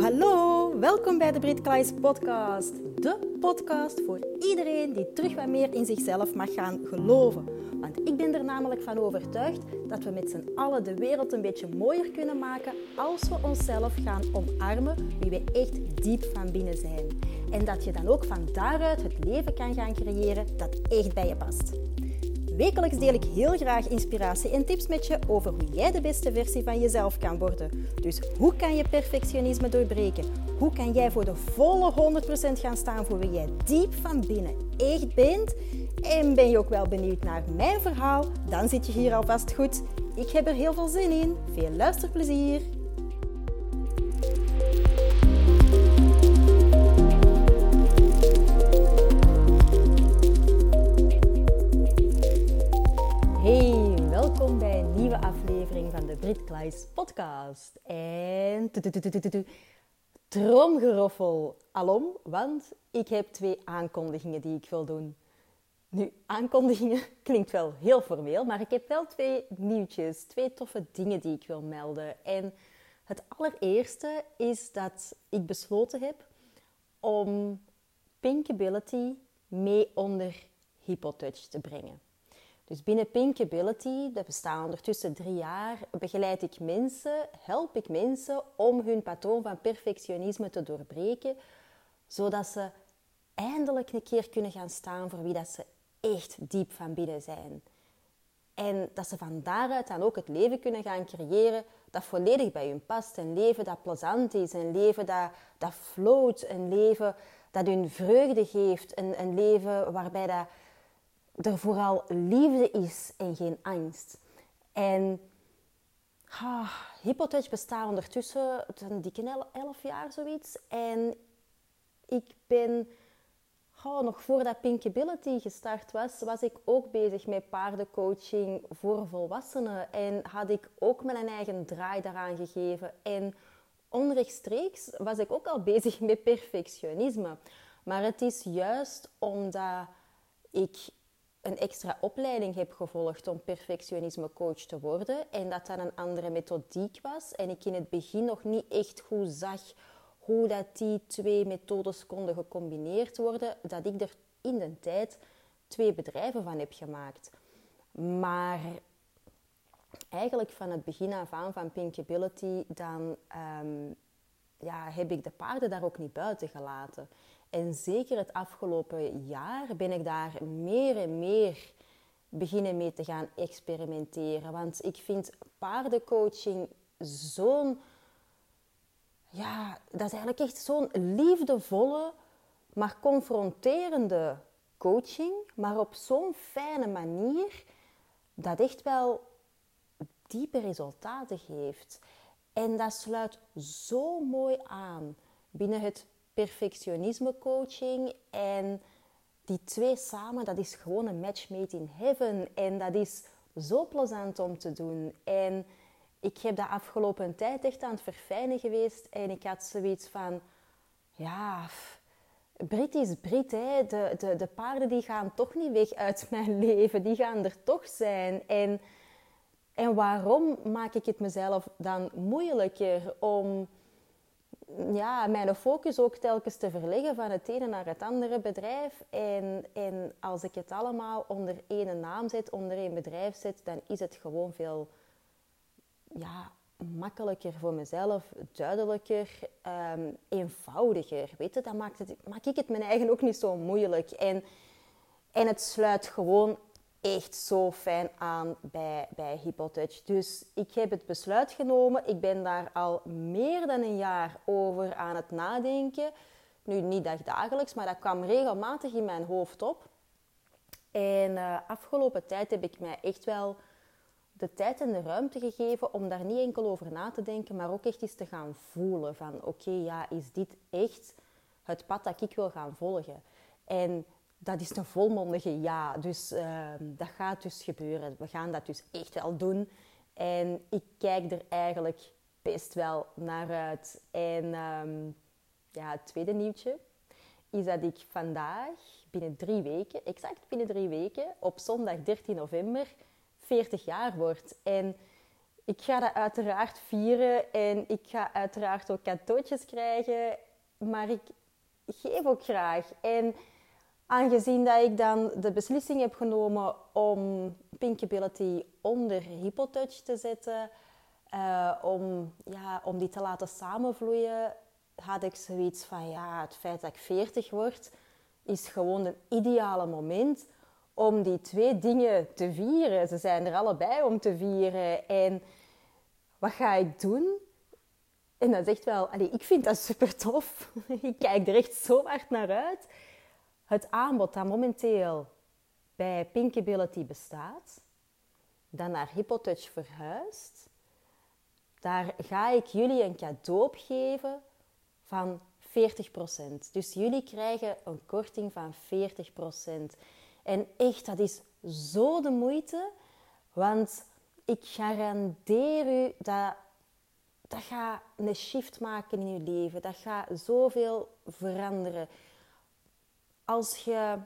hallo. Welkom bij de Brit Klaes podcast. De podcast voor iedereen die terug wat meer in zichzelf mag gaan geloven. Want ik ben er namelijk van overtuigd dat we met z'n allen de wereld een beetje mooier kunnen maken als we onszelf gaan omarmen wie we echt diep van binnen zijn. En dat je dan ook van daaruit het leven kan gaan creëren dat echt bij je past. Wekelijks deel ik heel graag inspiratie en tips met je over hoe jij de beste versie van jezelf kan worden. Dus hoe kan je perfectionisme doorbreken? Hoe kan jij voor de volle 100% gaan staan voor wie jij diep van binnen echt bent? En ben je ook wel benieuwd naar mijn verhaal? Dan zit je hier alvast goed. Ik heb er heel veel zin in. Veel luisterplezier! Podcast. En tromgeroffel alom, want ik heb twee aankondigingen die ik wil doen. Nu, aankondigingen klinkt wel heel formeel, maar ik heb wel twee nieuwtjes, twee toffe dingen die ik wil melden. En het allereerste is dat ik besloten heb om Pinkability mee onder Hypotouch te brengen. Dus binnen Pinkability, dat bestaat ondertussen drie jaar, begeleid ik mensen, help ik mensen om hun patroon van perfectionisme te doorbreken, zodat ze eindelijk een keer kunnen gaan staan voor wie dat ze echt diep van binnen zijn. En dat ze van daaruit dan ook het leven kunnen gaan creëren dat volledig bij hun past. Een leven dat plezant is, een leven dat, dat float, een leven dat hun vreugde geeft, een, een leven waarbij dat er vooral liefde is en geen angst. En ah, Hypotouch bestaat ondertussen een dikke elf jaar zoiets. En ik ben nog voordat Pinkability gestart was, was ik ook bezig met paardencoaching voor volwassenen. En had ik ook mijn eigen draai daaraan gegeven. En onrechtstreeks was ik ook al bezig met perfectionisme. Maar het is juist omdat ik een extra opleiding heb gevolgd om perfectionisme coach te worden en dat dat een andere methodiek was en ik in het begin nog niet echt goed zag hoe dat die twee methodes konden gecombineerd worden, dat ik er in de tijd twee bedrijven van heb gemaakt. Maar eigenlijk van het begin af aan van Pinkability, dan um, ja, heb ik de paarden daar ook niet buiten gelaten. En zeker het afgelopen jaar ben ik daar meer en meer beginnen mee te gaan experimenteren. Want ik vind paardencoaching zo'n... Ja, dat is eigenlijk echt zo'n liefdevolle, maar confronterende coaching. Maar op zo'n fijne manier dat echt wel diepe resultaten geeft. En dat sluit zo mooi aan binnen het perfectionisme coaching. En die twee samen, dat is gewoon een match made in heaven. En dat is zo plezant om te doen. En ik heb de afgelopen tijd echt aan het verfijnen geweest. En ik had zoiets van, ja, Brit is Brit. Hè. De, de, de paarden die gaan toch niet weg uit mijn leven. Die gaan er toch zijn. En, en waarom maak ik het mezelf dan moeilijker om ja, mijn focus ook telkens te verleggen van het ene naar het andere bedrijf. En, en als ik het allemaal onder één naam zet, onder één bedrijf zet, dan is het gewoon veel ja, makkelijker voor mezelf, duidelijker, um, eenvoudiger. Weet je, dan maak ik het mijn eigen ook niet zo moeilijk. En, en het sluit gewoon echt zo fijn aan bij, bij Hypotouch. Dus ik heb het besluit genomen. Ik ben daar al meer dan een jaar over aan het nadenken. Nu niet dagdagelijks, maar dat kwam regelmatig in mijn hoofd op. En uh, afgelopen tijd heb ik mij echt wel de tijd en de ruimte gegeven om daar niet enkel over na te denken, maar ook echt eens te gaan voelen van oké, ja, is dit echt het pad dat ik wil gaan volgen? En dat is een volmondige ja. Dus ehm, dat gaat dus gebeuren. We gaan dat dus echt wel doen. En ik kijk er eigenlijk best wel naar uit. En ehm, ja, het tweede nieuwtje is dat ik vandaag binnen drie weken, exact binnen drie weken, op zondag 13 november, 40 jaar word. En Ik ga dat uiteraard vieren en ik ga uiteraard ook cadeautjes krijgen, maar ik geef ook graag. En aangezien dat ik dan de beslissing heb genomen om Pinkability onder Hippotouch te zetten, uh, om, ja, om die te laten samenvloeien, had ik zoiets van ja, het feit dat ik 40 word, is gewoon een ideale moment om die twee dingen te vieren. Ze zijn er allebei om te vieren. En wat ga ik doen? En dat echt wel, allee, ik vind dat super tof. ik kijk er echt zo hard naar uit. Het aanbod dat momenteel bij Pinkability bestaat, dat naar Hippotouch verhuist, daar ga ik jullie een cadeau geven van 40%. Dus jullie krijgen een korting van 40%. En echt, dat is zo de moeite, want ik garandeer u dat dat gaat een shift maken in je leven. Dat gaat zoveel veranderen. Als je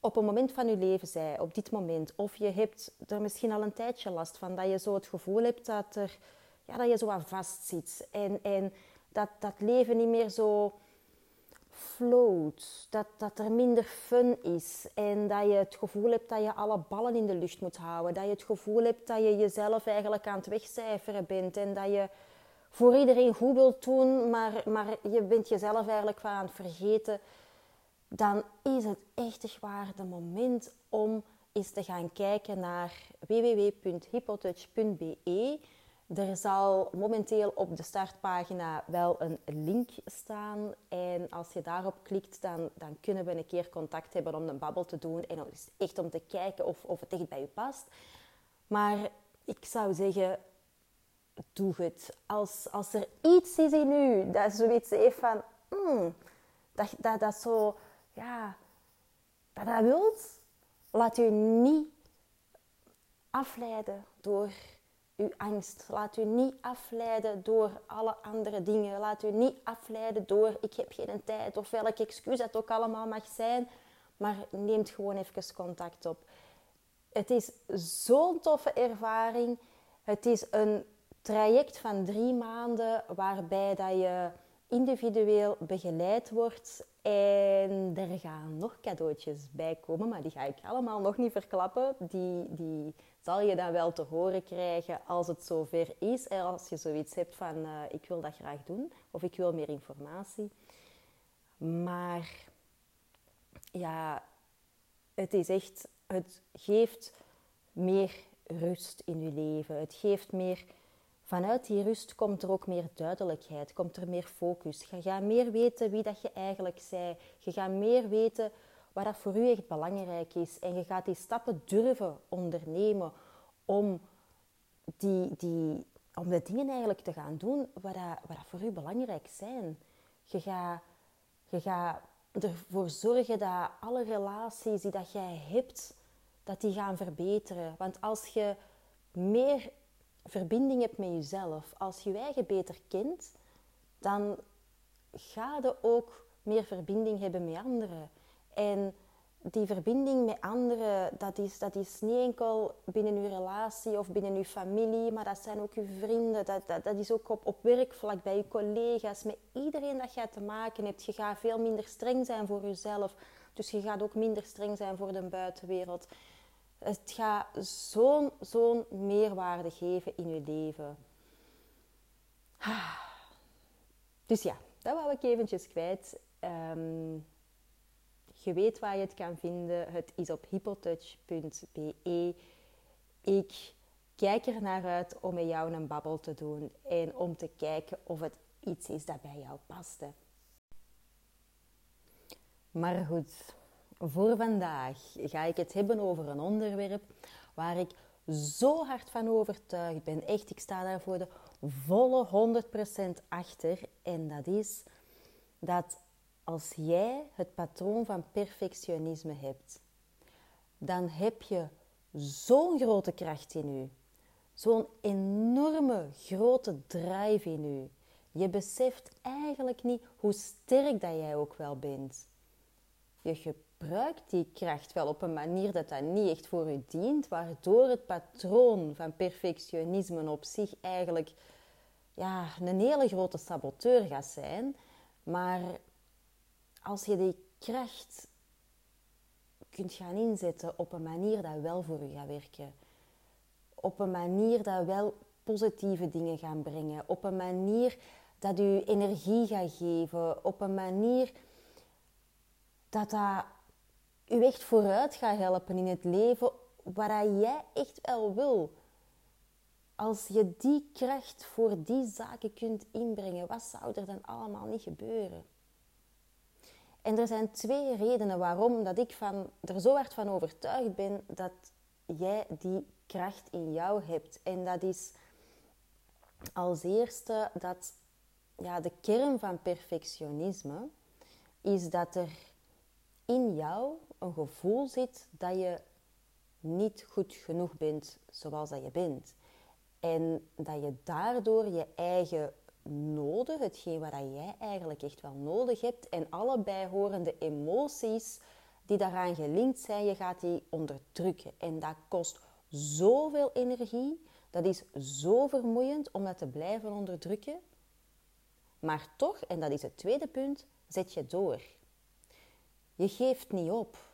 op een moment van je leven bent, op dit moment, of je hebt er misschien al een tijdje last van, dat je zo het gevoel hebt dat, er, ja, dat je zo aan vastzit en, en dat dat leven niet meer zo float, dat, dat er minder fun is en dat je het gevoel hebt dat je alle ballen in de lucht moet houden, dat je het gevoel hebt dat je jezelf eigenlijk aan het wegcijferen bent en dat je voor iedereen goed wilt doen, maar, maar je bent jezelf eigenlijk aan het vergeten, dan is het echt waar de moment om eens te gaan kijken naar www.hippotouch.be er zal momenteel op de startpagina wel een link staan. En als je daarop klikt, dan, dan kunnen we een keer contact hebben om een babbel te doen. En echt om te kijken of, of het echt bij je past. Maar ik zou zeggen, doe het. Als, als er iets is in u dat zoiets heeft van... Mm, dat, dat, dat zo... Ja, dat dat wilt, laat u niet afleiden door uw angst. Laat u niet afleiden door alle andere dingen. Laat u niet afleiden door ik heb geen tijd of welk excuus dat ook allemaal mag zijn. Maar neemt gewoon even contact op. Het is zo'n toffe ervaring. Het is een traject van drie maanden waarbij dat je individueel begeleid wordt. En er gaan nog cadeautjes bij komen, maar die ga ik allemaal nog niet verklappen. Die, die zal je dan wel te horen krijgen als het zover is. En als je zoiets hebt van uh, ik wil dat graag doen of ik wil meer informatie. Maar ja, het is echt, het geeft meer rust in je leven. Het geeft meer, vanuit die rust komt er ook meer duidelijkheid, komt er meer focus. Je gaat meer weten wie dat je eigenlijk zei. Je gaat meer weten wat dat voor u echt belangrijk is. En je gaat die stappen durven ondernemen om, die, die, om de dingen eigenlijk te gaan doen wat, dat, wat dat voor u belangrijk zijn. Je gaat, je gaat ervoor zorgen dat alle relaties die dat jij hebt, dat die gaan verbeteren. Want als je meer verbinding hebt met jezelf, als je je eigen beter kent, dan ga je ook meer verbinding hebben met anderen. En die verbinding met anderen, dat is, dat is niet enkel binnen uw relatie of binnen uw familie, maar dat zijn ook uw vrienden. Dat, dat, dat is ook op, op werkvlak, bij uw collega's, met iedereen dat jij te maken hebt. Je gaat veel minder streng zijn voor jezelf, dus je gaat ook minder streng zijn voor de buitenwereld. Het gaat zo'n zo'n meerwaarde geven in je leven. Dus ja, dat wou ik eventjes kwijt. Um, je weet waar je het kan vinden. Het is op hippotouch.be. Ik kijk er naar uit om met jou een babbel te doen en om te kijken of het iets is dat bij jou past. Maar goed, voor vandaag ga ik het hebben over een onderwerp waar ik zo hard van overtuigd ben. Echt, ik sta daar voor de volle 100% achter. En dat is dat als jij het patroon van perfectionisme hebt, dan heb je zo'n grote kracht in u. Zo'n enorme grote drive in u. Je beseft eigenlijk niet hoe sterk dat jij ook wel bent. Je, gebruikt die kracht wel op een manier dat dat niet echt voor u dient, waardoor het patroon van perfectionisme op zich eigenlijk ja, een hele grote saboteur gaat zijn. Maar als je die kracht kunt gaan inzetten op een manier dat wel voor u gaat werken, op een manier dat wel positieve dingen gaan brengen, op een manier dat u energie gaat geven, op een manier dat dat u echt vooruit gaat helpen in het leven waar jij echt wel wil. Als je die kracht voor die zaken kunt inbrengen, wat zou er dan allemaal niet gebeuren? En er zijn twee redenen waarom dat ik van, er zo hard van overtuigd ben dat jij die kracht in jou hebt. En dat is als eerste dat ja, de kern van perfectionisme is dat er in jou een gevoel zit dat je niet goed genoeg bent zoals dat je bent. En dat je daardoor je eigen noden, hetgeen wat jij eigenlijk echt wel nodig hebt, en alle bijhorende emoties die daaraan gelinkt zijn, je gaat die onderdrukken. En dat kost zoveel energie, dat is zo vermoeiend om dat te blijven onderdrukken. Maar toch, en dat is het tweede punt, zet je door. Je geeft niet op.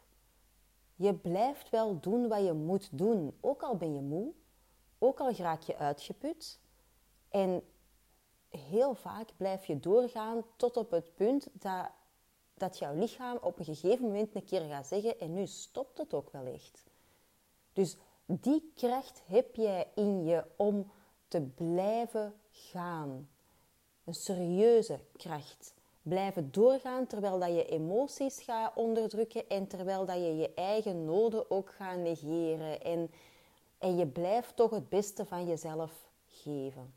Je blijft wel doen wat je moet doen, ook al ben je moe, ook al raak je uitgeput. En heel vaak blijf je doorgaan tot op het punt dat, dat jouw lichaam op een gegeven moment een keer gaat zeggen: En nu stopt het ook wel echt. Dus die kracht heb jij in je om te blijven gaan. Een serieuze kracht. Blijven doorgaan terwijl dat je emoties gaat onderdrukken en terwijl dat je je eigen noden ook gaat negeren. En, en je blijft toch het beste van jezelf geven.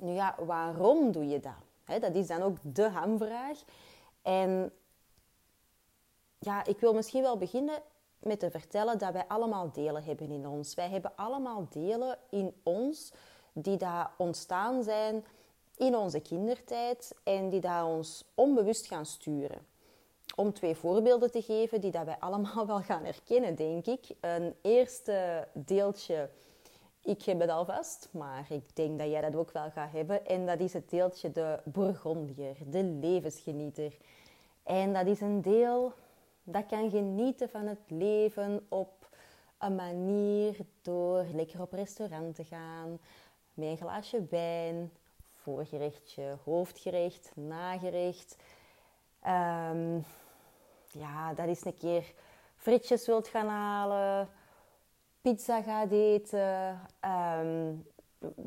Nu ja, waarom doe je dat? dat is dan ook de hamvraag. En ja, ik wil misschien wel beginnen met te vertellen dat wij allemaal delen hebben in ons. Wij hebben allemaal delen in ons die daar ontstaan zijn in onze kindertijd en die daar ons onbewust gaan sturen. Om twee voorbeelden te geven die dat wij allemaal wel gaan herkennen, denk ik. Een eerste deeltje ik heb het alvast, maar ik denk dat jij dat ook wel gaat hebben. En dat is het deeltje de Bourgondier, de levensgenieter. En dat is een deel dat kan genieten van het leven op een manier door lekker op restaurant te gaan, met een glaasje wijn, voorgerechtje, hoofdgerecht, nagerecht. Um, ja, dat is een keer frietjes wilt gaan halen, pizza gaat eten, ehm,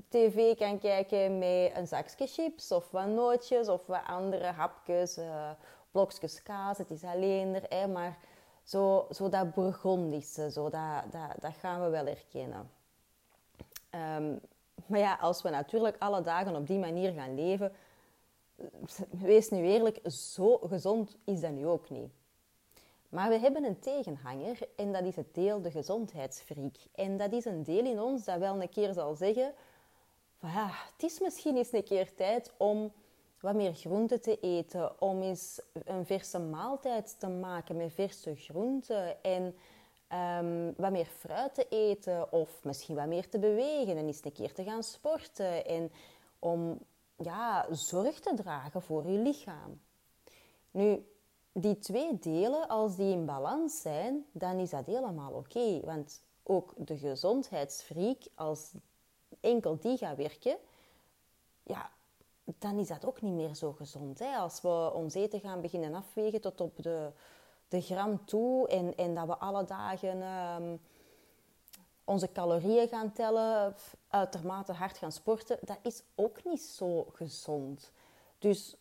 tv kan kijken met een zakje chips of wat nootjes of wat andere hapjes, uh, blokjes kaas. Het is alleen er, maar zo, zo dat Bourgondische, zo dat, dat, dat gaan we wel herkennen. Um, maar ja, als we natuurlijk alle dagen op die manier gaan leven, wees nu eerlijk, zo gezond is dat nu ook niet. Maar we hebben een tegenhanger en dat is het deel de gezondheidsfreak. En dat is een deel in ons dat wel een keer zal zeggen: van, ja, het is misschien eens een keer tijd om wat meer groenten te eten, om eens een verse maaltijd te maken met verse groenten en um, wat meer fruit te eten of misschien wat meer te bewegen en eens een keer te gaan sporten en om ja, zorg te dragen voor je lichaam. Nu, die twee delen, als die in balans zijn, dan is dat helemaal oké. want ook de gezondheidsfreak, als enkel die gaat werken, ja, dan is dat ook niet meer zo gezond. Hè? Als we ons eten gaan beginnen afwegen tot op de, de gram toe en, en dat we alle dagen ehm, onze calorieën gaan tellen, uitermate hard gaan sporten, dat is ook niet zo gezond. Dus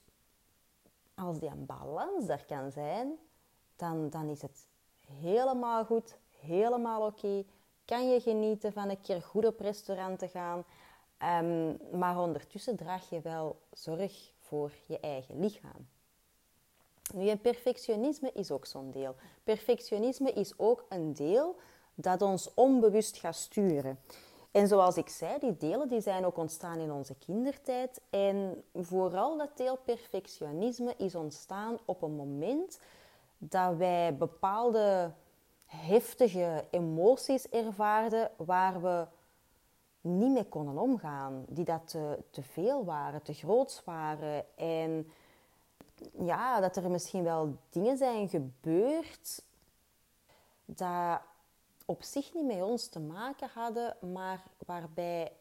als die een balans er kan zijn, dan, dan is het helemaal goed, helemaal oké. Kan je genieten van een keer goed op restaurant te gaan, um, maar ondertussen draag je wel zorg voor je eigen lichaam. Nu, perfectionisme is ook zo'n deel. Perfectionisme is ook een deel dat ons onbewust gaat sturen. En zoals ik zei, die delen die zijn ook ontstaan in onze kindertijd. En vooral dat deel perfectionisme is ontstaan op een moment dat wij bepaalde heftige emoties ervaarden waar we niet mee konden omgaan, die dat te, te veel waren, te groot waren. En ja, dat er misschien wel dingen zijn gebeurd dat op zich niet met ons te maken hadden, maar waarbij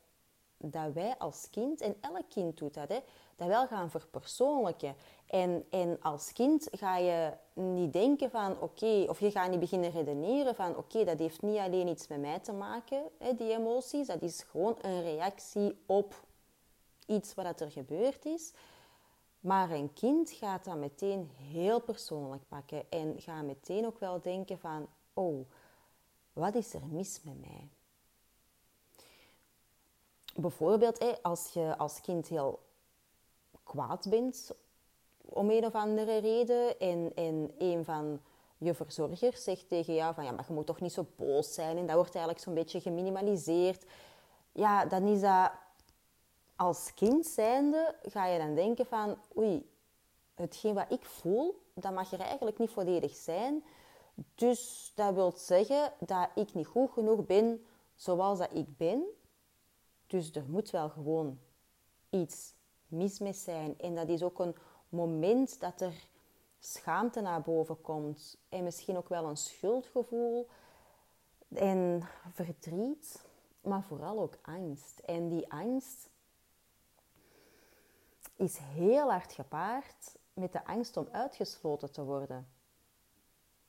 dat wij als kind, en elk kind doet dat, hè, dat wel gaan verpersoonlijken. En, en als kind ga je niet denken van oké, of je gaat niet beginnen redeneren van oké, dat heeft niet alleen iets met mij te maken, hè, die emoties. Dat is gewoon een reactie op iets wat er gebeurd is. Maar een kind gaat dat meteen heel persoonlijk pakken en gaat meteen ook wel denken van oh, wat is er mis met mij? Bijvoorbeeld als je als kind heel kwaad bent om een of andere reden en, en een van je verzorgers zegt tegen jou van ja, maar je moet toch niet zo boos zijn en dat wordt eigenlijk zo'n beetje geminimaliseerd. Ja, dan is dat als kind zijnde ga je dan denken van oei, hetgeen wat ik voel, dat mag er eigenlijk niet volledig zijn. Dus dat wil zeggen dat ik niet goed genoeg ben zoals dat ik ben. Dus er moet wel gewoon iets mis mee zijn. En dat is ook een moment dat er schaamte naar boven komt. En misschien ook wel een schuldgevoel. En verdriet. Maar vooral ook angst. En die angst is heel hard gepaard met de angst om uitgesloten te worden.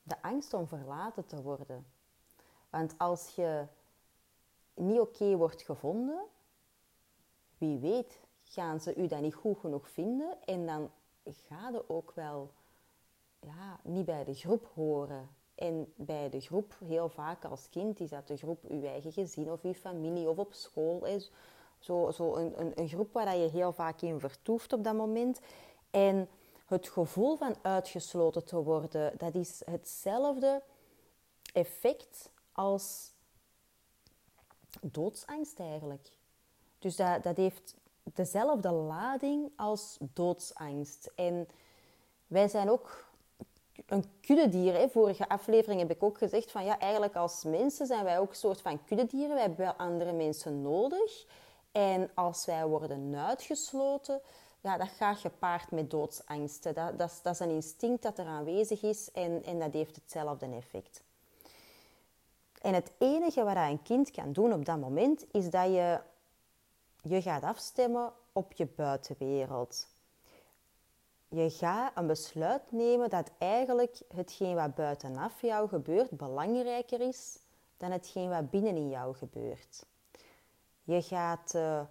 De angst om verlaten te worden. Want als je niet oké wordt gevonden, wie weet gaan ze u dan niet goed genoeg vinden en dan ga je ook wel ja, niet bij de groep horen. En bij de groep, heel vaak als kind, is dat de groep uw eigen gezin of uw familie of op school. Is. Zo, zo een, een, groep waar je heel vaak in vertoeft op dat moment. En het gevoel van uitgesloten te worden, dat is hetzelfde effect als doodsangst eigenlijk. Dus dat, dat heeft dezelfde lading als doodsangst. En wij zijn ook een kuddedier. Vorige aflevering heb ik ook gezegd van ja, eigenlijk als mensen zijn wij ook een soort van kuddedieren. Wij hebben wel andere mensen nodig. En als wij worden uitgesloten, ja, dat gaat gepaard met doodsangsten. Dat, dat, is een instinct dat er aanwezig is en, en dat heeft hetzelfde effect. En het enige wat een kind kan doen op dat moment, is dat je je gaat afstemmen op je buitenwereld. Je gaat een besluit nemen dat eigenlijk hetgeen wat buitenaf jou gebeurt belangrijker is dan hetgeen wat binnenin jou gebeurt. Je gaat de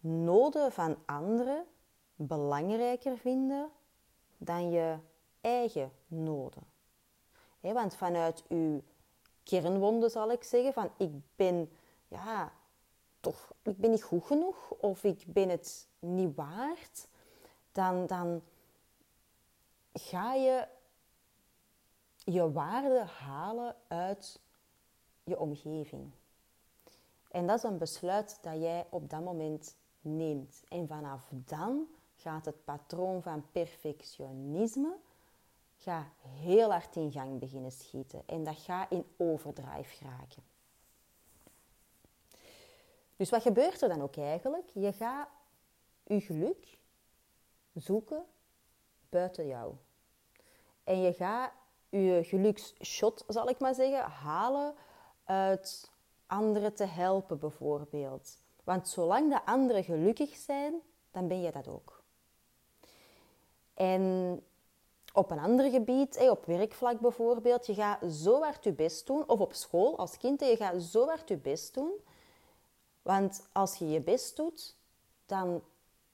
noden van anderen belangrijker vinden dan je eigen noden. want vanuit uw kernwonden zal ik zeggen van ik ben ja, toch, ik ben niet goed genoeg of ik ben het niet waard, dan, dan ga je je waarde halen uit je omgeving. En dat is een besluit dat jij op dat moment neemt. En vanaf dan gaat het patroon van perfectionisme gaat heel hard in gang beginnen schieten. En dat gaat in overdrive geraken. Dus wat gebeurt er dan ook eigenlijk? Je gaat je geluk zoeken buiten jou. En je gaat je geluksshot, zal ik maar zeggen, halen uit anderen te helpen bijvoorbeeld. Want zolang de anderen gelukkig zijn, dan ben je dat ook. En op een ander gebied, op werkvlak bijvoorbeeld, je gaat zo hard je best doen, of op school als kind, je gaat zo hard je best doen want als je je best doet, dan,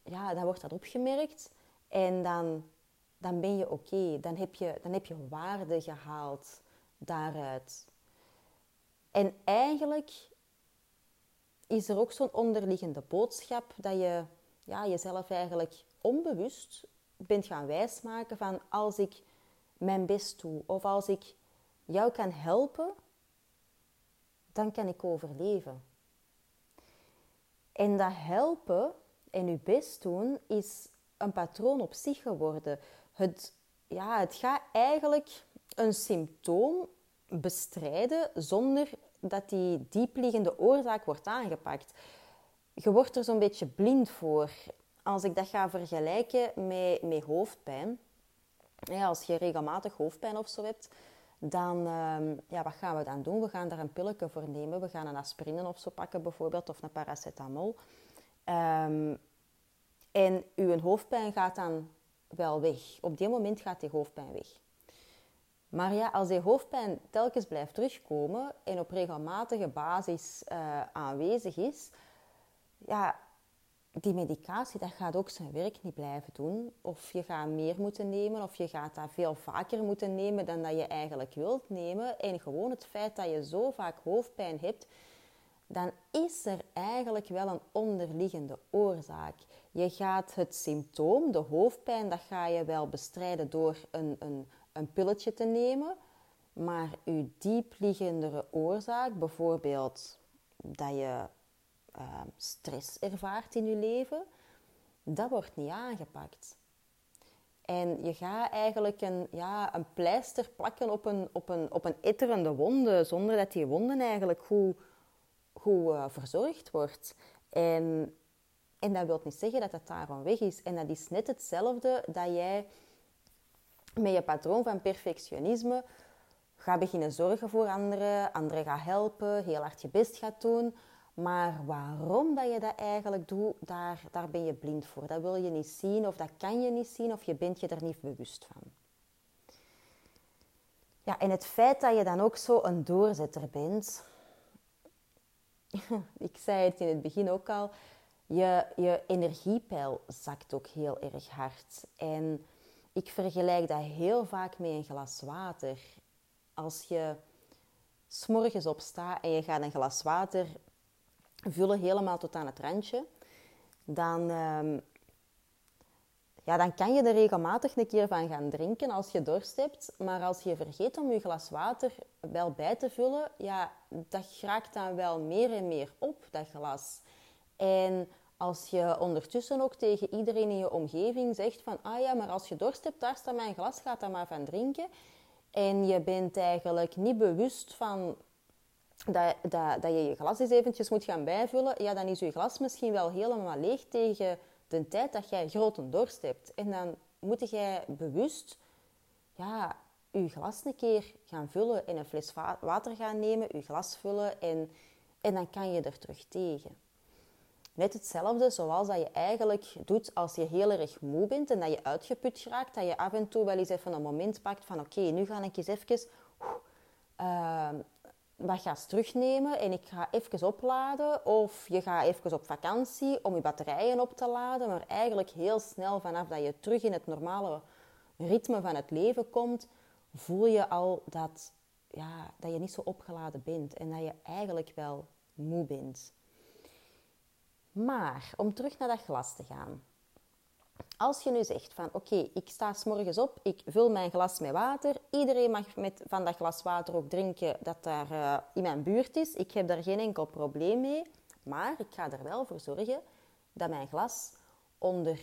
ja, dan wordt dat opgemerkt en dan, dan ben je oké. Dan, heb je, dan heb je waarde gehaald daaruit. En eigenlijk is er ook zo'n onderliggende boodschap dat je ja, jezelf eigenlijk onbewust bent gaan wijsmaken van als ik mijn best doe of als ik jou kan helpen, dan kan ik overleven. En dat helpen en je best doen is een patroon op zich geworden. Het, ja, het gaat eigenlijk een symptoom bestrijden zonder dat die diepliggende oorzaak wordt aangepakt. Je wordt er zo'n beetje blind voor. Als ik dat ga vergelijken met, met hoofdpijn. Ja, als je regelmatig hoofdpijn of zo hebt, dan, uh, ja, wat gaan we dan doen? We gaan daar een pilletje voor nemen. We gaan een aspirine of zo pakken bijvoorbeeld, of een paracetamol. Um, en uw hoofdpijn gaat dan wel weg. Op die moment gaat die hoofdpijn weg. Maar ja, als die hoofdpijn telkens blijft terugkomen en op regelmatige basis uh, aanwezig is, ja, die medicatie dat gaat ook zijn werk niet blijven doen. Of je gaat meer moeten nemen, of je gaat dat veel vaker moeten nemen dan dat je eigenlijk wilt nemen. En gewoon het feit dat je zo vaak hoofdpijn hebt, dan is er eigenlijk wel een onderliggende oorzaak. Je gaat het symptoom, de hoofdpijn, dat ga je wel bestrijden door een, een, een pilletje te nemen. Maar je diepliegendere oorzaak, bijvoorbeeld dat je uh, stress ervaart in je leven, dat wordt niet aangepakt. En je gaat eigenlijk een, ja, een pleister plakken op een, op, een, op een etterende wonde, zonder dat die wonde eigenlijk goed, goed uh, verzorgd wordt. En, en dat wil niet zeggen dat het daarom weg is. En dat is net hetzelfde dat jij met je patroon van perfectionisme gaat beginnen zorgen voor anderen, anderen gaat helpen, heel hard je best gaat doen. Maar waarom dat je dat eigenlijk doet, daar, daar ben je blind voor. Dat wil je niet zien of dat kan je niet zien of je bent je er niet bewust van. Ja, en het feit dat je dan ook zo een doorzetter bent. ik zei het in het begin ook al. Je, je energiepeil zakt ook heel erg hard. En ik vergelijk dat heel vaak met een glas water. Als je s'morgens opstaat en je gaat een glas water vullen helemaal tot aan het randje, dan, um, ja, dan kan je er regelmatig een keer van gaan drinken als je dorst hebt. Maar als je vergeet om je glas water wel bij te vullen, ja, dat raakt dan wel meer en meer op, dat glas. En als je ondertussen ook tegen iedereen in je omgeving zegt van ah ja, maar als je dorst hebt, daar staat mijn glas, ga daar maar van drinken. En je bent eigenlijk niet bewust van dat, dat, dat je je glas eens eventjes moet gaan bijvullen, ja, dan is je glas misschien wel helemaal leeg tegen de tijd dat jij grote dorst hebt. En dan moet jij bewust ja, je glas een keer gaan vullen en een fles water gaan nemen, je glas vullen en, en dan kan je er terug tegen. Net hetzelfde zoals dat je eigenlijk doet als je heel erg moe bent en dat je uitgeput raakt, dat je af en toe wel eens even een moment pakt van oké, nu ga ik eens even uh, wat gaat terugnemen en ik ga even opladen. Of je gaat even op vakantie om je batterijen op te laden. Maar eigenlijk heel snel vanaf dat je terug in het normale ritme van het leven komt, voel je al dat, ja, dat je niet zo opgeladen bent. En dat je eigenlijk wel moe bent. Maar om terug naar dat glas te gaan. Als je nu zegt van oké, ik sta s morgens op, ik vul mijn glas met water. Iedereen mag met, van dat glas water ook drinken dat daar uh, in mijn buurt is. Ik heb daar geen enkel probleem mee. Maar ik ga er wel voor zorgen dat mijn glas onder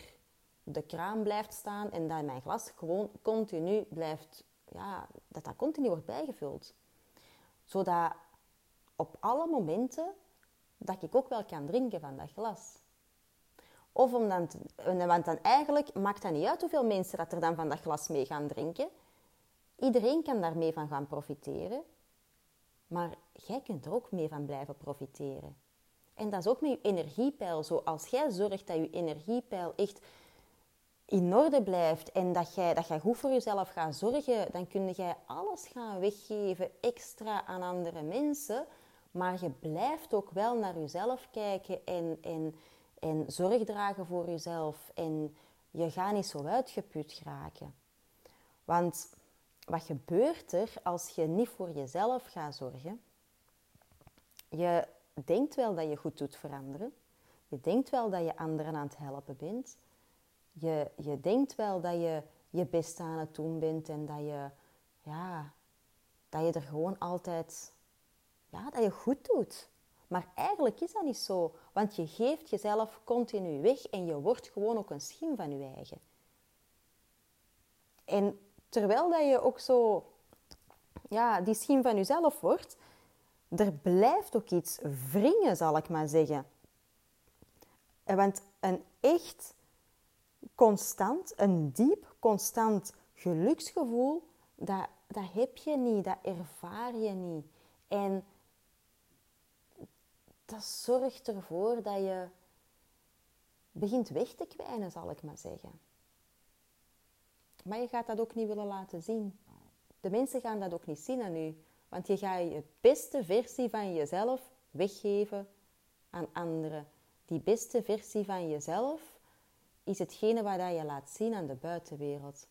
de kraan blijft staan en dat mijn glas gewoon continu blijft, ja, dat dat continu wordt bijgevuld. Zodat op alle momenten dat ik ook wel kan drinken van dat glas. Of om dan want dan eigenlijk maakt dat niet uit hoeveel mensen dat er dan van dat glas mee gaan drinken. Iedereen kan daarmee van gaan profiteren. Maar jij kunt er ook mee van blijven profiteren. En dat is ook met je energiepeil zo. Als jij zorgt dat je energiepeil echt in orde blijft en dat jij, dat jij goed voor jezelf gaat zorgen, dan kun jij alles gaan weggeven extra aan andere mensen. Maar je blijft ook wel naar jezelf kijken en, en en zorg dragen voor jezelf. En je gaat niet zo uitgeput geraken. Want wat gebeurt er als je niet voor jezelf gaat zorgen? Je denkt wel dat je goed doet veranderen. Je denkt wel dat je anderen aan het helpen bent. Je, je denkt wel dat je je best aan het doen bent en dat je, ja, dat je er gewoon altijd, ja, dat je goed doet. Maar eigenlijk is dat niet zo, want je geeft jezelf continu weg en je wordt gewoon ook een schim van je eigen. En terwijl dat je ook zo ja, die schim van jezelf wordt, er blijft ook iets wringen, zal ik maar zeggen. Want een echt constant, een diep constant geluksgevoel, dat, dat heb je niet, dat ervaar je niet. En dat zorgt ervoor dat je begint weg te kwijnen, zal ik maar zeggen. Maar je gaat dat ook niet willen laten zien. De mensen gaan dat ook niet zien aan u. Want je gaat je beste versie van jezelf weggeven aan anderen. Die beste versie van jezelf is hetgene wat je laat zien aan de buitenwereld.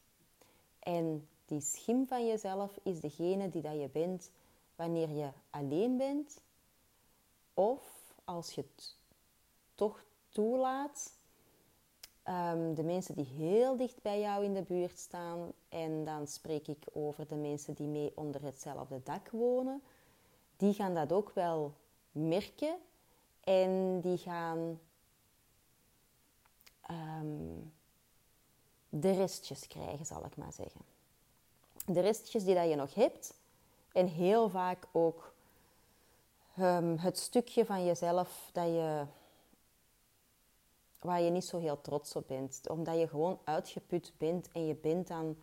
En die schim van jezelf is degene die dat je bent wanneer je alleen bent of als je het toch toelaat. Um, de mensen die heel dicht bij jou in de buurt staan, en dan spreek ik over de mensen die mee onder hetzelfde dak wonen, die gaan dat ook wel merken en die gaan um, de restjes krijgen, zal ik maar zeggen. De restjes die dat je nog hebt en heel vaak ook um, het stukje van jezelf dat je, waar je niet zo heel trots op bent. Omdat je gewoon uitgeput bent en je bent dan,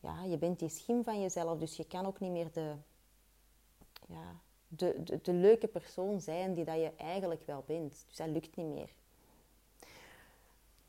ja, je bent die schim van jezelf. Dus je kan ook niet meer de, ja, de, de, leuke persoon zijn die dat je eigenlijk wel bent. Dus dat lukt niet meer.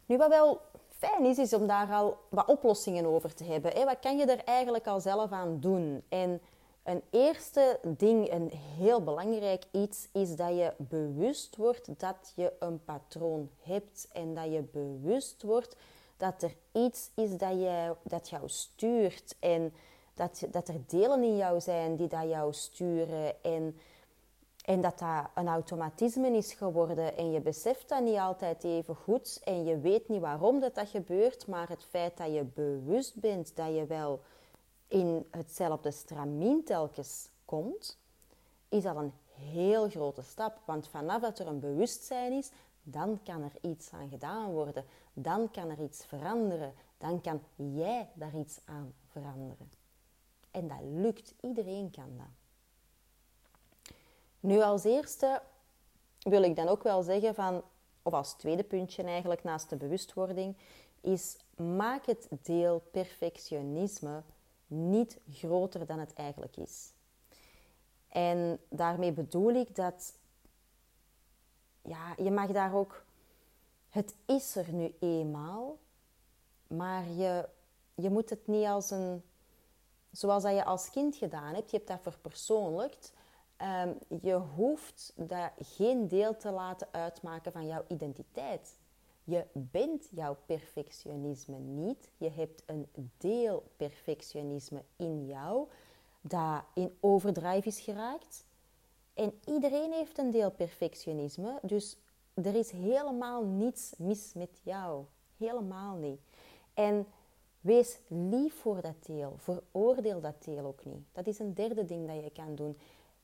Nu, wat wel fijn is, is om daar al wat oplossingen over te hebben. Wat kan je er eigenlijk al zelf aan doen? En een eerste ding, een heel belangrijk iets, is dat je bewust wordt dat je een patroon hebt en dat je bewust wordt dat er iets is dat, je, dat jou stuurt en dat, dat er delen in jou zijn die dat jou sturen en, en dat dat een automatisme is geworden. En je beseft dat niet altijd even goed en je weet niet waarom dat, dat gebeurt, maar het feit dat je bewust bent dat je wel in hetzelfde stramien telkens komt, is al een heel grote stap. Want vanaf dat er een bewustzijn is, dan kan er iets aan gedaan worden. Dan kan er iets veranderen. Dan kan jij daar iets aan veranderen. En dat lukt. Iedereen kan dat. Nu als eerste wil ik dan ook wel zeggen van, of als tweede puntje eigenlijk naast de bewustwording, is maak het deel perfectionisme niet groter dan het eigenlijk is. En daarmee bedoel ik dat ja, je mag daar ook. Het is er nu eenmaal, maar je, je moet het niet als een. Zoals dat je als kind gedaan hebt, je hebt dat verpersoonlijkt. Um, je hoeft dat geen deel te laten uitmaken van jouw identiteit. Je bent jouw perfectionisme niet. Je hebt een deel perfectionisme in jou dat in overdrijf is geraakt. En iedereen heeft een deel perfectionisme, dus er is helemaal niets mis met jou. Helemaal niet. En wees lief voor dat deel. Veroordeel dat deel ook niet. Dat is een derde ding dat je kan doen.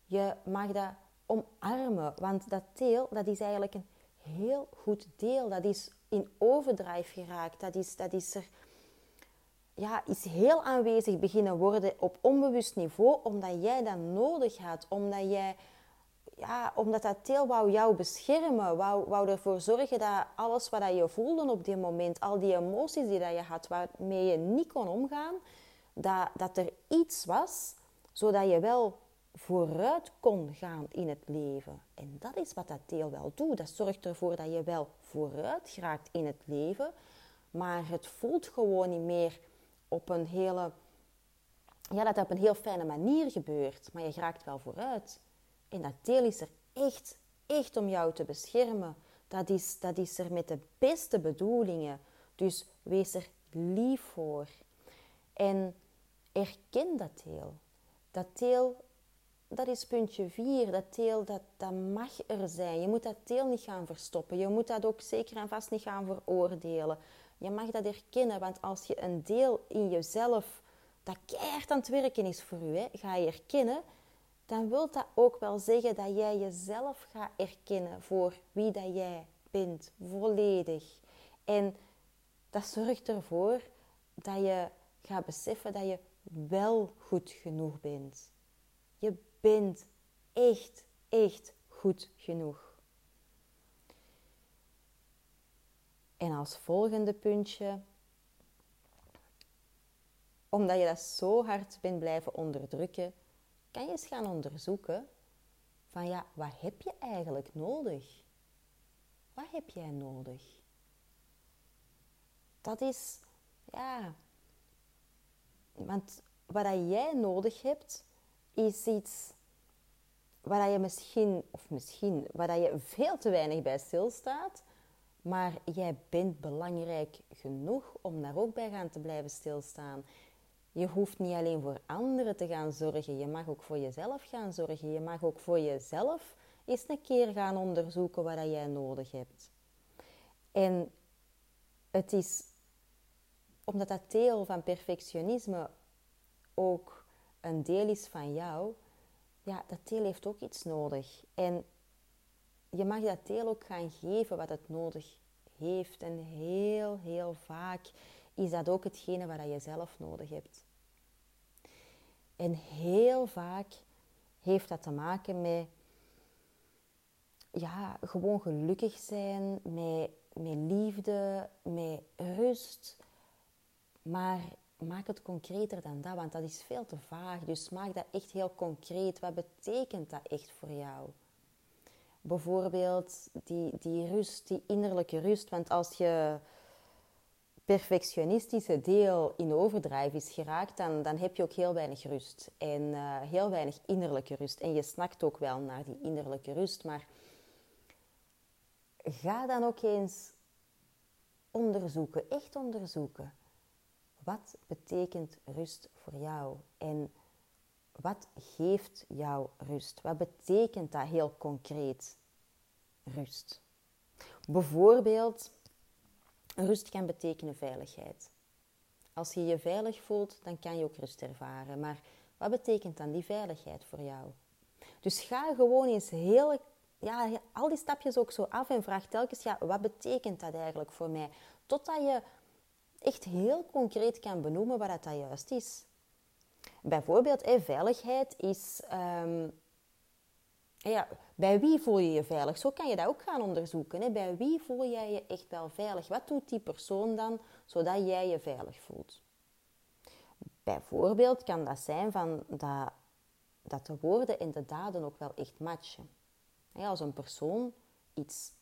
Je mag dat omarmen, want dat deel dat is eigenlijk een heel goed deel. Dat is in overdrijf geraakt. Dat is, dat is er ja, is heel aanwezig beginnen worden op onbewust niveau, omdat jij dat nodig had. Omdat, jij, ja, omdat dat deel wou jou beschermen, wou, wou ervoor zorgen dat alles wat je voelde op die moment, al die emoties die je had, waarmee je niet kon omgaan, dat, dat er iets was, zodat je wel vooruit kon gaan in het leven. En dat is wat dat deel wel doet. Dat zorgt ervoor dat je wel vooruit geraakt in het leven, maar het voelt gewoon niet meer op een hele, ja, dat op een heel fijne manier gebeurt, maar je raakt wel vooruit. En dat deel is er echt, echt om jou te beschermen. Dat is, dat is er met de beste bedoelingen. Dus wees er lief voor. En erken dat deel. Dat deel dat is puntje 4. Dat deel, dat, dat mag er zijn. Je moet dat deel niet gaan verstoppen. Je moet dat ook zeker en vast niet gaan veroordelen. Je mag dat erkennen, want als je een deel in jezelf dat keihard aan het werken is voor je, hè, ga je erkennen, dan wil dat ook wel zeggen dat jij jezelf gaat erkennen voor wie dat jij bent, volledig. En dat zorgt ervoor dat je gaat beseffen dat je wel goed genoeg bent Je bent echt, echt goed genoeg. En als volgende puntje, omdat je dat zo hard bent blijven onderdrukken, kan je eens gaan onderzoeken van ja, wat heb je eigenlijk nodig? Wat heb jij nodig? Dat is, ja, want wat jij nodig hebt, is iets waar je misschien, of misschien, waar je veel te weinig bij stilstaat, maar jij bent belangrijk genoeg om daar ook bij gaan te blijven stilstaan. Je hoeft niet alleen voor anderen te gaan zorgen, je mag ook voor jezelf gaan zorgen. Je mag ook voor jezelf eens een keer gaan onderzoeken wat jij nodig hebt. En het is omdat dat deel van perfectionisme ook een deel is van jou, ja, dat deel heeft ook iets nodig. En je mag dat deel ook gaan geven wat het nodig heeft. En heel, heel vaak is dat ook hetgene wat je zelf nodig hebt. En heel vaak heeft dat te maken met ja, gewoon gelukkig zijn, met, met liefde, met rust. Maar maak het concreter dan dat, want dat is veel te vaag. Dus maak dat echt heel concreet. Wat betekent dat echt voor jou? Bijvoorbeeld die, die rust, die innerlijke rust. Want als je perfectionistische deel in overdrijf is geraakt, dan, dan heb je ook heel weinig rust. En eh, heel weinig innerlijke rust. En je snakt ook wel naar die innerlijke rust. Maar ga dan ook eens onderzoeken, echt onderzoeken. Wat betekent rust voor jou? En wat geeft jou rust? Wat betekent dat heel concreet? Rust. Bijvoorbeeld, rust kan betekenen veiligheid. Als je je veilig voelt, dan kan je ook rust ervaren. Maar wat betekent dan die veiligheid voor jou? Dus ga gewoon eens heel, ja, al die stapjes ook zo af en vraag telkens, ja, wat betekent dat eigenlijk voor mij? Totdat je echt heel concreet kan benoemen wat dat juist is. Bijvoorbeeld, veiligheid is. Ehm, ja, bij wie voel je je veilig? Zo kan je dat ook gaan onderzoeken. Bij wie voel jij je echt wel veilig? Wat doet die persoon dan zodat jij je veilig voelt? Bijvoorbeeld kan dat zijn van dat, dat de woorden en de daden ook wel echt matchen. als een persoon iets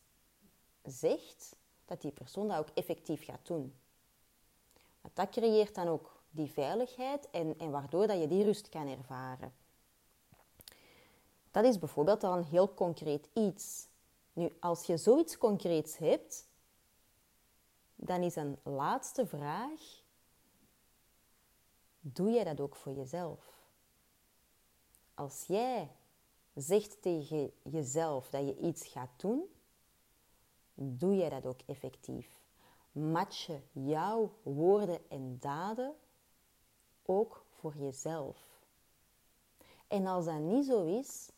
zegt, dat die persoon dat ook effectief gaat doen. Dat creëert dan ook die veiligheid en, en waardoor dat je die rust kan ervaren. Dat is bijvoorbeeld al een heel concreet iets. Nu, als je zoiets concreets hebt, dan is een laatste vraag: doe jij dat ook voor jezelf? Als jij zegt tegen jezelf dat je iets gaat doen, doe jij dat ook effectief matchen jouw woorden en daden ook voor jezelf. En als dat niet zo is,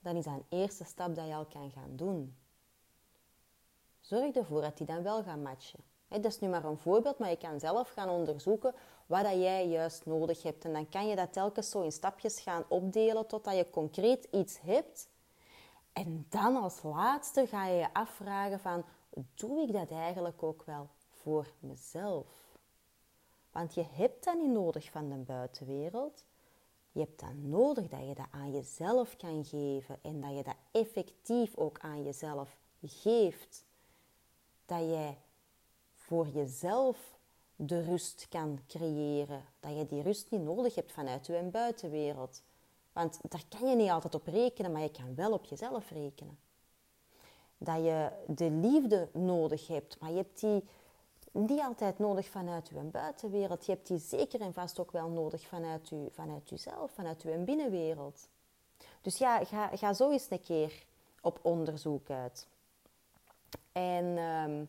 dan is dat een eerste stap dat je al kan gaan doen. Zorg ervoor dat die dan wel gaan matchen. dat is nu maar een voorbeeld, maar je kan zelf gaan onderzoeken wat dat jij juist nodig hebt. En dan kan je dat telkens zo in stapjes gaan opdelen totdat je concreet iets hebt. En dan als laatste ga je je afvragen van doe ik dat eigenlijk ook wel voor mezelf? Want je hebt dat niet nodig van de buitenwereld. Je hebt dat nodig dat je dat aan jezelf kan geven en dat je dat effectief ook aan jezelf geeft. Dat jij voor jezelf de rust kan creëren. Dat je die rust niet nodig hebt vanuit je buitenwereld. Want daar kan je niet altijd op rekenen, maar je kan wel op jezelf rekenen dat je de liefde nodig hebt, maar je hebt die niet altijd nodig vanuit je buitenwereld. Je hebt die zeker en vast ook wel nodig vanuit, je, vanuit jezelf, vanuit je binnenwereld. Dus ja, ga, ga zo eens een keer op onderzoek uit. En ehm,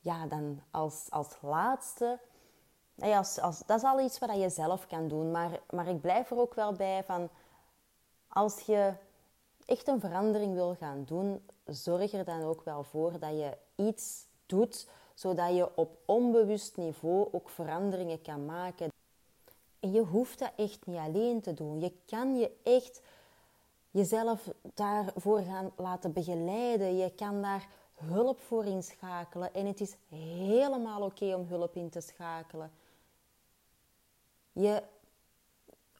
ja, dan als, als laatste, ja, als, als, dat is al iets wat je zelf kan doen, maar, maar ik blijf er ook wel bij van, als je echt een verandering wil gaan doen, zorg er dan ook wel voor dat je iets doet zodat je op onbewust niveau ook veranderingen kan maken. En je hoeft dat echt niet alleen te doen. Je kan je echt jezelf daarvoor gaan laten begeleiden. Je kan daar hulp voor inschakelen. En het is helemaal oké om hulp in te schakelen. Je,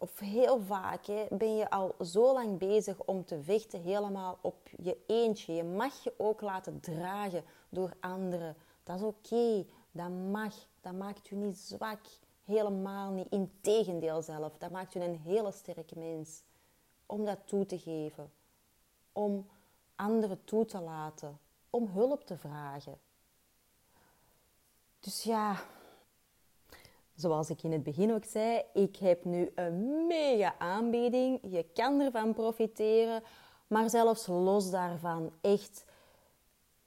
of heel vaak ben je al zo lang bezig om te vechten helemaal op je eentje. Je mag je ook laten dragen door anderen. Dat is oké. Dat mag. Dat maakt je niet zwak. Helemaal niet. Integendeel zelf. Dat maakt je een hele sterke mens. Om dat toe te geven. Om anderen toe te laten. Om hulp te vragen. Dus ja, zoals ik in het begin ook zei, ik heb nu een mega aanbieding. Je kan ervan profiteren, maar zelfs los daarvan, echt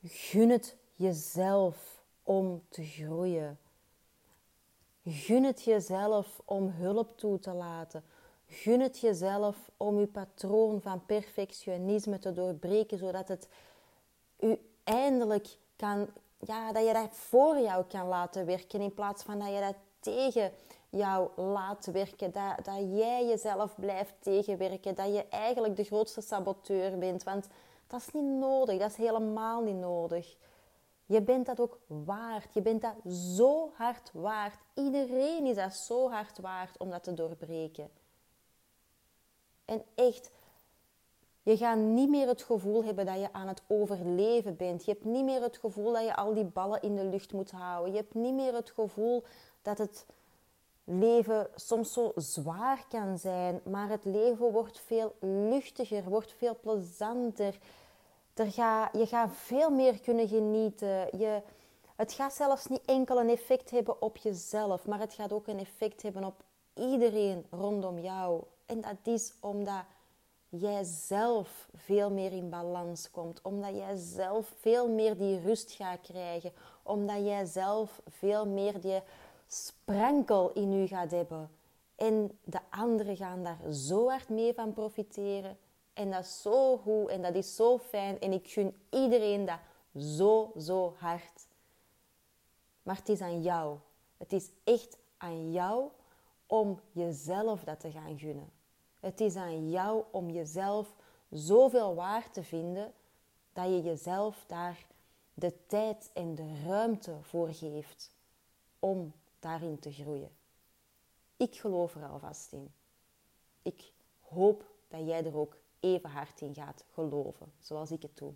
gun het jezelf om te groeien. Gun het jezelf om hulp toe te laten. Gun het jezelf om je patroon van perfectionisme te doorbreken, zodat het u eindelijk kan, ja, dat je dat voor jou kan laten werken in plaats van dat je dat tegen jou laat werken. Dat, dat jij jezelf blijft tegenwerken. Dat je eigenlijk de grootste saboteur bent. Want dat is niet nodig. Dat is helemaal niet nodig. Je bent dat ook waard. Je bent dat zo hard waard. Iedereen is dat zo hard waard om dat te doorbreken. En echt, je gaat niet meer het gevoel hebben dat je aan het overleven bent. Je hebt niet meer het gevoel dat je al die ballen in de lucht moet houden. Je hebt niet meer het gevoel dat het leven soms zo zwaar kan zijn. Maar het leven wordt veel luchtiger, wordt veel plezanter er ga, je gaat veel meer kunnen genieten. Je, het gaat zelfs niet enkel een effect hebben op jezelf, maar het gaat ook een effect hebben op iedereen rondom jou. En dat is omdat jij zelf veel meer in balans komt, omdat jij zelf veel meer die rust gaat krijgen, omdat jij zelf veel meer die sprankel in je gaat hebben. En de anderen gaan daar zo hard mee van profiteren. En dat is zo goed en dat is zo fijn. En ik gun iedereen dat zo, zo hard. Maar het is aan jou. Het is echt aan jou om jezelf dat te gaan gunnen. Het is aan jou om jezelf zoveel waard te vinden dat je jezelf daar de tijd en de ruimte voor geeft om daarin te groeien. Ik geloof er alvast in. Ik hoop dat jij er ook even hard in gaat geloven, zoals ik het doe.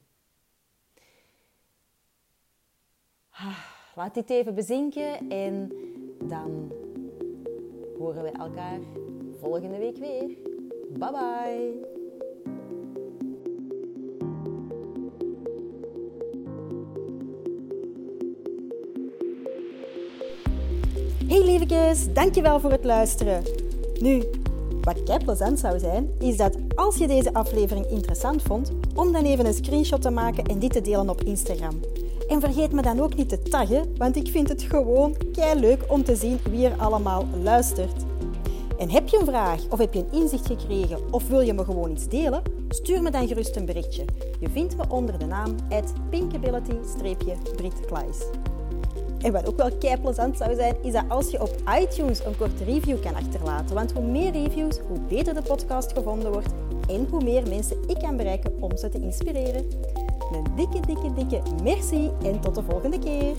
Ah, laat dit even bezinken en dan horen we elkaar volgende week weer. Bye bye! Hey lievekes, dankjewel voor het luisteren. Nu, wat kei plezant zou zijn, is dat als je deze aflevering interessant vond, om dan even een screenshot te maken en dit te delen op Instagram. En vergeet me dan ook niet te taggen, want ik vind het gewoon kei leuk om te zien wie er allemaal luistert. En heb je een vraag of heb je een inzicht gekregen of wil je me gewoon iets delen? Stuur me dan gerust een berichtje. Je vindt me onder de naam pinkability-britkleis. En wat ook wel kei plezant zou zijn, is dat als je op iTunes een korte review kan achterlaten. Want hoe meer reviews, hoe beter de podcast gevonden wordt en hoe meer mensen ik kan bereiken om ze te inspireren. Een dikke, dikke, dikke merci en tot de volgende keer.